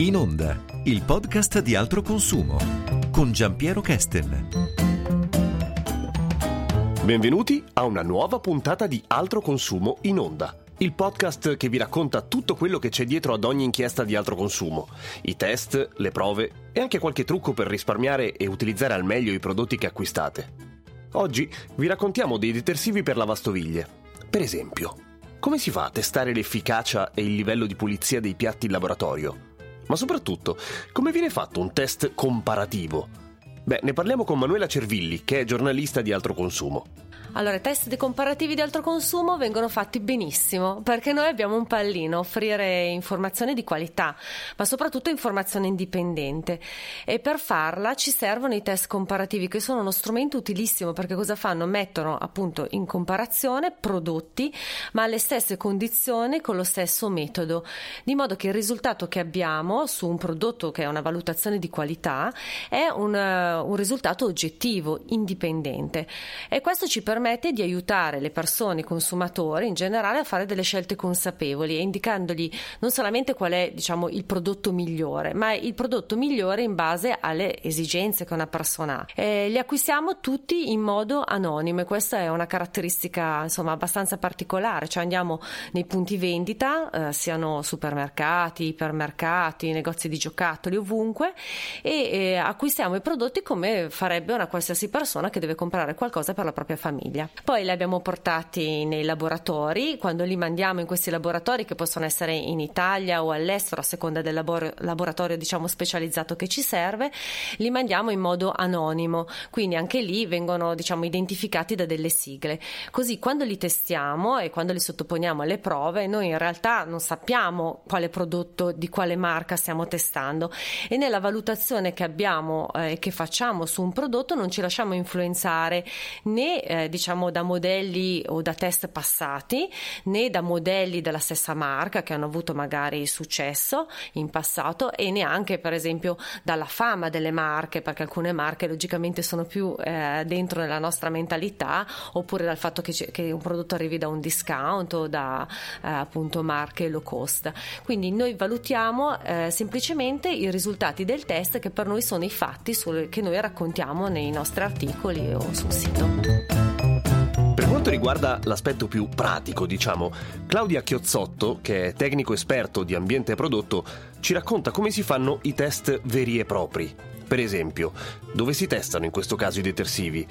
In Onda, il podcast di altro consumo con Giampiero Kesten. Benvenuti a una nuova puntata di Altro Consumo in Onda. Il podcast che vi racconta tutto quello che c'è dietro ad ogni inchiesta di altro consumo, i test, le prove e anche qualche trucco per risparmiare e utilizzare al meglio i prodotti che acquistate. Oggi vi raccontiamo dei detersivi per lavastoviglie. Per esempio, come si fa a testare l'efficacia e il livello di pulizia dei piatti in laboratorio? Ma soprattutto, come viene fatto un test comparativo? Beh, ne parliamo con Manuela Cervilli, che è giornalista di altro consumo. Allora, i test comparativi di altro consumo vengono fatti benissimo perché noi abbiamo un pallino, offrire informazione di qualità, ma soprattutto informazione indipendente. E per farla ci servono i test comparativi che sono uno strumento utilissimo perché cosa fanno? Mettono appunto in comparazione prodotti ma alle stesse condizioni con lo stesso metodo, di modo che il risultato che abbiamo su un prodotto che è una valutazione di qualità è un, uh, un risultato oggettivo, indipendente. E questo ci permette permette di aiutare le persone, i consumatori in generale a fare delle scelte consapevoli e indicandogli non solamente qual è diciamo, il prodotto migliore, ma il prodotto migliore in base alle esigenze che una persona ha. E li acquistiamo tutti in modo anonimo e questa è una caratteristica insomma, abbastanza particolare, cioè andiamo nei punti vendita, eh, siano supermercati, ipermercati, negozi di giocattoli, ovunque e eh, acquistiamo i prodotti come farebbe una qualsiasi persona che deve comprare qualcosa per la propria famiglia. Poi li abbiamo portati nei laboratori, quando li mandiamo in questi laboratori che possono essere in Italia o all'estero a seconda del labor- laboratorio diciamo specializzato che ci serve, li mandiamo in modo anonimo, quindi anche lì vengono diciamo identificati da delle sigle. Così quando li testiamo e quando li sottoponiamo alle prove, noi in realtà non sappiamo quale prodotto di quale marca stiamo testando e nella valutazione che abbiamo e eh, che facciamo su un prodotto non ci lasciamo influenzare né eh, diciamo da modelli o da test passati né da modelli della stessa marca che hanno avuto magari successo in passato e neanche per esempio dalla fama delle marche perché alcune marche logicamente sono più eh, dentro nella nostra mentalità oppure dal fatto che, che, un prodotto arrivi da un discount o da eh, appunto marche low cost. Quindi noi valutiamo eh, semplicemente i risultati del test che per noi sono i fatti sul, che noi raccontiamo nei nostri articoli o sul sito quanto riguarda l'aspetto più pratico, diciamo, Claudia Chiozzotto, che è tecnico esperto di ambiente prodotto, ci racconta come si fanno i test veri e propri. Per esempio, dove si testano in questo caso i detersivi?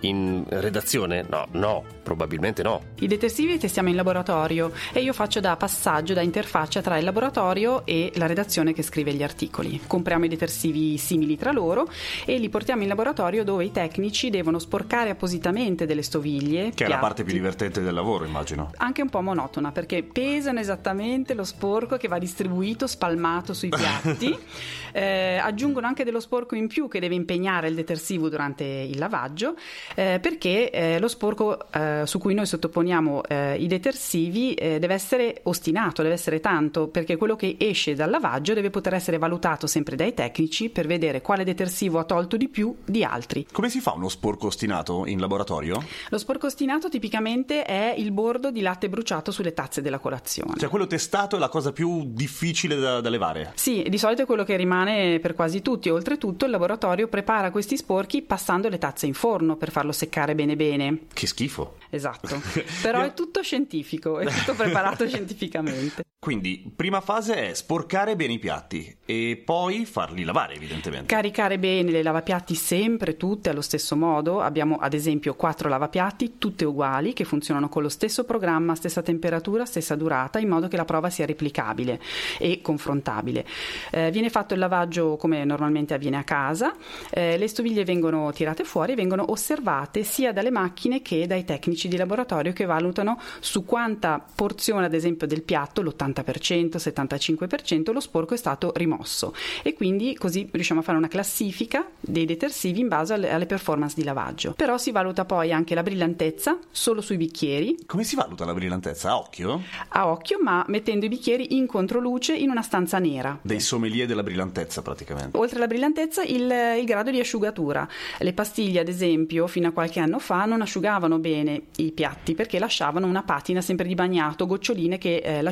In redazione? No, no, probabilmente no. I detersivi li testiamo in laboratorio e io faccio da passaggio, da interfaccia tra il laboratorio e la redazione che scrive gli articoli. Compriamo i detersivi simili tra loro e li portiamo in laboratorio dove i tecnici devono sporcare appositamente delle stoviglie. Che piatti. è la parte più divertente del lavoro, immagino. Anche un po' monotona perché pesano esattamente lo sporco che va distribuito, spalmato sui piatti. eh, aggiungono anche dello sporco in più che deve impegnare il detersivo durante il lavaggio eh, perché eh, lo sporco eh, su cui noi sottoponiamo eh, i detersivi eh, deve essere ostinato, deve essere tanto, perché quello che esce dal lavaggio deve poter essere valutato sempre dai tecnici per vedere quale detersivo ha tolto di più di altri. Come si fa uno sporco ostinato in laboratorio? Lo sporco ostinato tipicamente è il bordo di latte bruciato sulle tazze della colazione. Cioè quello testato è la cosa più difficile da, da levare? Sì, di solito è quello che rimane per quasi tutti. Oltretutto il laboratorio prepara questi sporchi passando le tazze in forno per farlo seccare bene bene. Che schifo. Esatto, però è tutto scientifico, è tutto preparato scientificamente. Quindi, prima fase è sporcare bene i piatti e poi farli lavare, evidentemente. Caricare bene le lavapiatti sempre tutte allo stesso modo. Abbiamo ad esempio quattro lavapiatti, tutte uguali, che funzionano con lo stesso programma, stessa temperatura, stessa durata, in modo che la prova sia replicabile e confrontabile. Eh, viene fatto il lavaggio come normalmente avviene a casa, eh, le stoviglie vengono tirate fuori e vengono osservate sia dalle macchine che dai tecnici di laboratorio che valutano su quanta porzione, ad esempio, del piatto, l'80 70%, 75% lo sporco è stato rimosso e quindi così riusciamo a fare una classifica dei detersivi in base alle, alle performance di lavaggio. Però si valuta poi anche la brillantezza solo sui bicchieri. Come si valuta la brillantezza? A occhio? A occhio, ma mettendo i bicchieri in controluce in una stanza nera. Dei sommelier della brillantezza praticamente. Oltre alla brillantezza il, il grado di asciugatura. Le pastiglie ad esempio fino a qualche anno fa non asciugavano bene i piatti perché lasciavano una patina sempre di bagnato, goccioline che eh,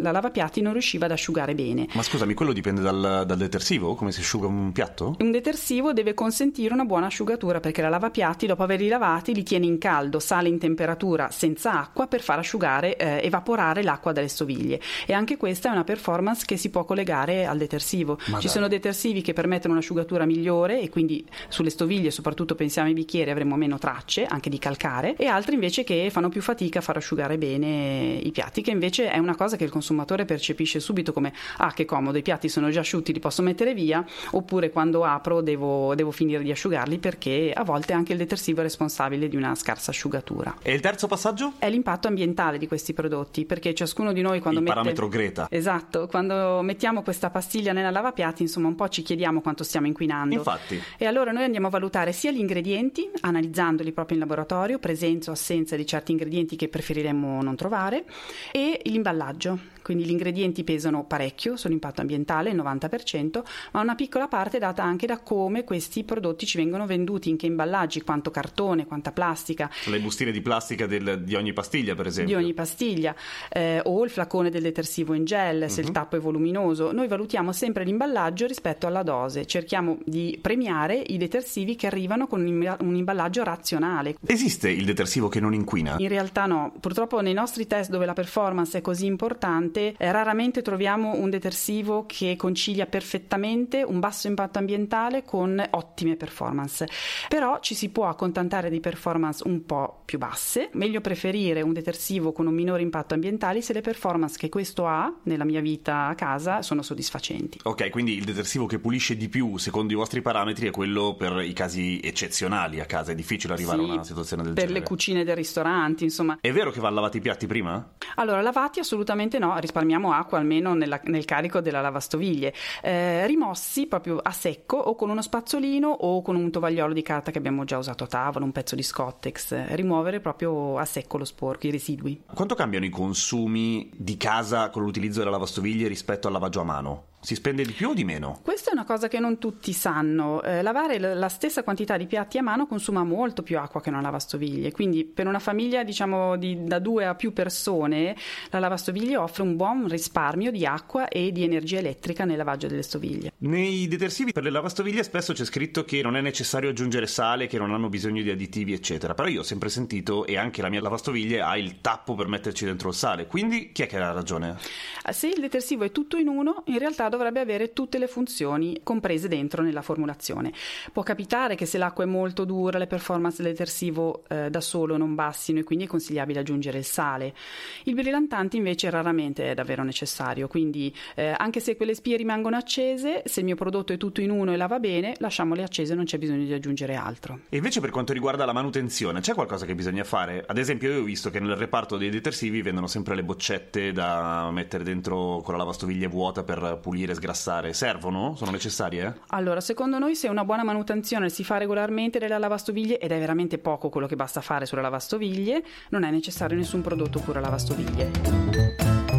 la lavapiatti non riusciva ad asciugare bene. Ma scusami, quello dipende dal, dal, detersivo? Come si asciuga un piatto? Un detersivo deve consentire una buona asciugatura perché la lavapiatti dopo averli lavati li tiene in caldo, sale in temperatura senza acqua per far asciugare, eh, evaporare l'acqua dalle stoviglie e anche questa è una performance che si può collegare al detersivo. Ma Ci dai. sono detersivi che permettono un'asciugatura migliore e quindi sulle stoviglie, soprattutto pensiamo ai bicchieri, avremo meno tracce anche di calcare e altri invece che fanno più fatica a far asciugare bene i piatti, che invece è una cosa che il consumatore percepisce subito come ah che comodo, i piatti sono già asciutti, li posso mettere via, oppure quando apro devo, devo finire di asciugarli perché a volte anche il detersivo è responsabile di una scarsa asciugatura. E il terzo passaggio? È l'impatto ambientale di questi prodotti, perché ciascuno di noi quando il mette... parametro Greta. Esatto, quando mettiamo questa pastiglia nella lavapiatti, insomma, un po' ci chiediamo quanto stiamo inquinando. Infatti. E allora noi andiamo a valutare sia gli ingredienti, analizzandoli proprio in laboratorio, presenza o assenza di certi ingredienti che preferiremmo non trovare, e l'imballaggio. Quindi gli ingredienti pesano parecchio sull'impatto ambientale, il 90%, ma una piccola parte è data anche da come questi prodotti ci vengono venduti, in che imballaggi, quanto cartone, quanta plastica. Le bustine di plastica del, di ogni pastiglia, per esempio. Di ogni pastiglia, eh, o il flacone del detersivo in gel, se uh-huh. il mhm. tappo è voluminoso. Noi valutiamo sempre l'imballaggio rispetto alla dose, cerchiamo di premiare i detersivi che arrivano con un imballaggio razionale. Esiste il detersivo che non inquina? In realtà no, purtroppo nei nostri test dove la performance è così importante, importante, eh, raramente troviamo un detersivo che concilia perfettamente un basso impatto ambientale con ottime performance. Però ci si può accontentare di performance un po' più basse, meglio preferire un detersivo con un minore impatto ambientale se le performance che questo ha nella mia vita a casa sono soddisfacenti. Ok, quindi il detersivo che pulisce di più secondo i vostri parametri è quello per i casi eccezionali a casa, è difficile arrivare sì, a una situazione del per genere. Per le cucine del ristorante, insomma. È vero che va lavati i piatti prima? Allora, lavati assolutamente no, risparmiamo acqua almeno nella, nel carico della lavastoviglie, eh, rimossi proprio a secco o con uno spazzolino o con un tovagliolo di carta che abbiamo già usato a tavola, un pezzo di Scottex, rimuovere proprio a secco lo sporco, i residui. Quanto cambiano i consumi di casa con l'utilizzo della lavastoviglie rispetto al lavaggio a mano? Si spende di più o di meno? Questa è una cosa che non tutti sanno. Eh, lavare la stessa quantità di piatti a mano consuma molto più acqua che una lavastoviglie, quindi per una famiglia diciamo di, da due a più persone la lavastoviglie offre un buon risparmio di acqua e di energia elettrica nel lavaggio delle stoviglie. Nei detersivi per le lavastoviglie spesso c'è scritto che non è necessario aggiungere sale, che non hanno bisogno di additivi eccetera, però io ho sempre sentito e anche la mia lavastoviglie ha il tappo per metterci dentro il sale, quindi chi è che ha ragione? Se il detersivo è tutto in uno, in realtà dovrebbe avere tutte le funzioni comprese dentro nella formulazione. Può capitare che se l'acqua è molto dura le performance del detersivo eh, da solo non bassino e quindi è consigliabile aggiungere il sale. Il brillantante invece raramente è davvero necessario, quindi eh, anche se quelle spie rimangono accese, se il mio prodotto è tutto in uno e lava bene, lasciamole accese, non c'è bisogno di aggiungere altro. E invece per quanto riguarda la manutenzione, c'è qualcosa che bisogna fare? Ad esempio io ho visto che nel reparto dei detersivi vendono sempre le boccette da mettere dentro con la lavastoviglie vuota per pulire e sgrassare servono? Sono necessarie? Allora, secondo noi se una buona manutenzione si fa regolarmente delle lavastoviglie ed è veramente poco quello che basta fare sulle lavastoviglie, non è necessario nessun prodotto cura lavastoviglie.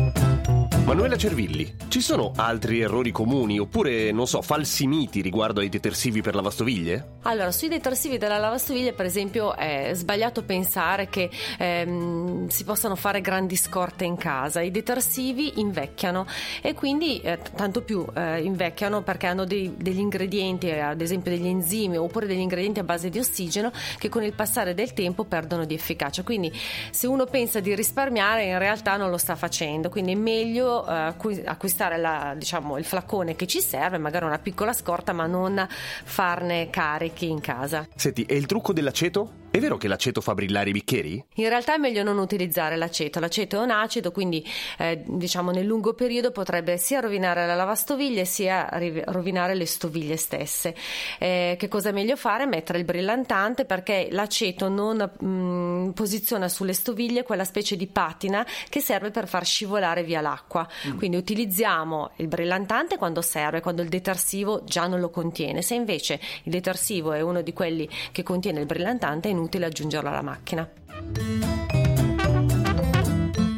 Manuela Cervilli, ci sono altri errori comuni oppure, non so, falsi miti riguardo ai detersivi per lavastoviglie? Allora, sui detersivi della lavastoviglie, per esempio, è sbagliato pensare che ehm, si possano fare grandi scorte in casa. I detersivi invecchiano e quindi eh, tanto più eh, invecchiano perché hanno dei, degli ingredienti, ad esempio degli enzimi oppure degli ingredienti a base di ossigeno che con il passare del tempo perdono di efficacia. Quindi se uno pensa di risparmiare, in realtà non lo sta facendo. Quindi è meglio eh, acquistare la, diciamo, il flacone che ci serve, magari una piccola scorta, ma non farne carichi in casa. Senti, e il trucco dell'aceto? È vero che l'aceto fa brillare i bicchieri? In realtà è meglio non utilizzare l'aceto. L'aceto è un acido, quindi eh, diciamo nel lungo periodo potrebbe sia rovinare la lavastoviglie sia rovinare le stoviglie stesse. Eh, che cosa è meglio fare? Mettere il brillantante perché l'aceto non mh, mm, posiziona sulle stoviglie quella specie di patina che serve per far scivolare via l'acqua. Mm. Quindi utilizziamo il brillantante quando serve, quando il detersivo già non lo contiene. Se invece il detersivo è uno di quelli che contiene il brillantante, è inutile inutile aggiungerlo alla macchina.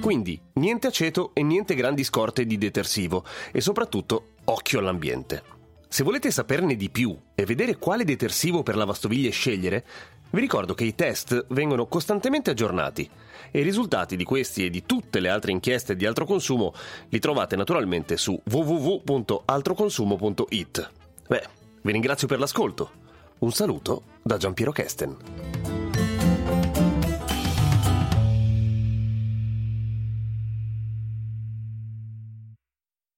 Quindi niente aceto e niente grandi scorte di detersivo e soprattutto occhio all'ambiente. Se volete saperne di più e vedere quale detersivo per lavastoviglie scegliere, Vi ricordo che i test vengono costantemente aggiornati e i risultati di questi e di tutte le altre inchieste di altro consumo li trovate naturalmente su www.altroconsumo.it. Beh, vi ringrazio per l'ascolto. Un saluto da Giampiero Kesten.